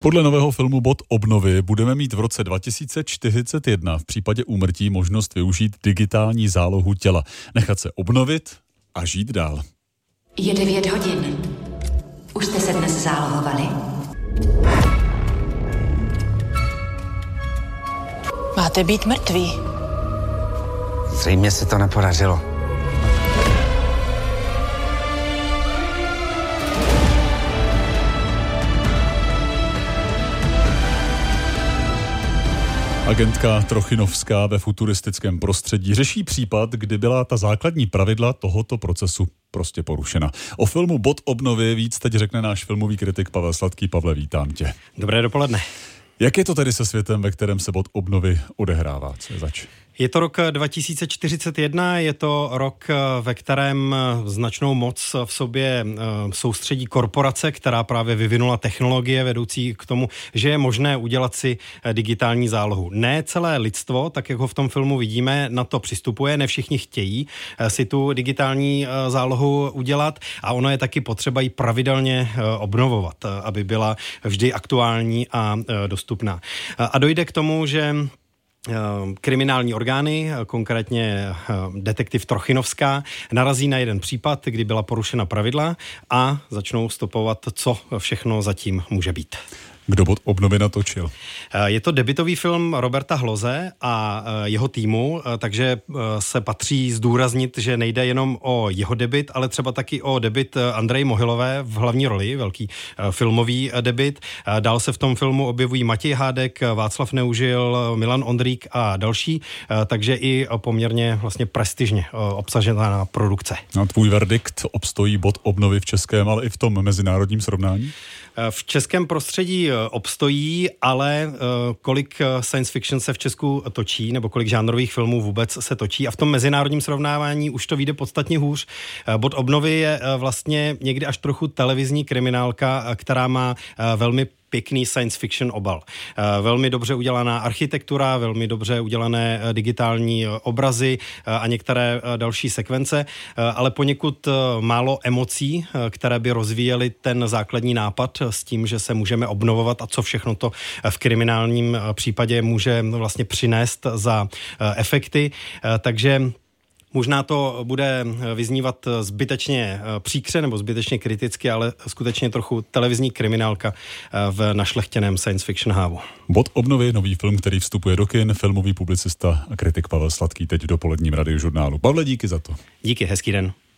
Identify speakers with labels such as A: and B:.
A: Podle nového filmu Bod obnovy budeme mít v roce 2041 v případě úmrtí možnost využít digitální zálohu těla, nechat se obnovit a žít dál.
B: Je 9 hodin. Už jste se dnes zálohovali?
C: Máte být mrtví.
D: Zřejmě se to nepodařilo.
A: Agentka Trochinovská ve futuristickém prostředí řeší případ, kdy byla ta základní pravidla tohoto procesu prostě porušena. O filmu Bod obnovy víc teď řekne náš filmový kritik Pavel Sladký. Pavle, vítám tě.
E: Dobré dopoledne.
A: Jak je to tedy se světem, ve kterém se bod obnovy odehrává? Co je zač?
E: Je to rok 2041, je to rok, ve kterém značnou moc v sobě eh, soustředí korporace, která právě vyvinula technologie vedoucí k tomu, že je možné udělat si eh, digitální zálohu. Ne celé lidstvo, tak jak ho v tom filmu vidíme, na to přistupuje, ne všichni chtějí eh, si tu digitální zálohu udělat a ono je taky potřeba ji pravidelně obnovovat, aby byla vždy aktuální a dostupná. A dojde k tomu, že Eh, kriminální orgány, konkrétně eh, detektiv Trochinovská, narazí na jeden případ, kdy byla porušena pravidla a začnou stopovat, co všechno zatím může být.
A: Kdo bod obnovy natočil?
E: Eh, je to debitový film Roberta Hloze a eh, jeho týmu, eh, takže se patří zdůraznit, že nejde jenom o jeho debit, ale třeba taky o debit Andrej Mohylové v hlavní roli, velký filmový debit. Dál se v tom filmu objevují Matěj Hádek, Václav Neužil, Milan Ondrík a další, takže i poměrně vlastně prestižně obsažená produkce.
A: No, tvůj verdikt obstojí bod obnovy v českém, ale i v tom mezinárodním srovnání?
E: V českém prostředí obstojí, ale eh, kolik eh, science fiction se v Česku točí, nebo kolik žánrových filmů vůbec se točí. A v tom mezinárodním srovnávání už to vyjde podstatně hůř. Eh, bod obnovy je vlastně někdy až trochu televizní kriminálka, která má velmi pěkný science fiction obal. Eh, velmi dobře udělaná architektura, velmi dobře udělané eh, digitální eh, obrazy a některé další sekvence, ale poněkud málo emocí, které by rozvíjely ten základní nápad s tím, že se můžeme obnovovat a co všechno to v kriminálním případě může vlastně přinést za efekty. Takže Možná to bude vyznívat zbytečně eh, příkře nebo zbytečně kriticky, ale skutečně trochu televizní kriminálka eh, v našlechtěném science fiction hávu.
A: Bod obnovy, nový film, který vstupuje do kin, filmový publicista a kritik Pavel Sladký teď v dopoledním radiožurnálu. Pavle, díky za to.
E: Díky, hezký den.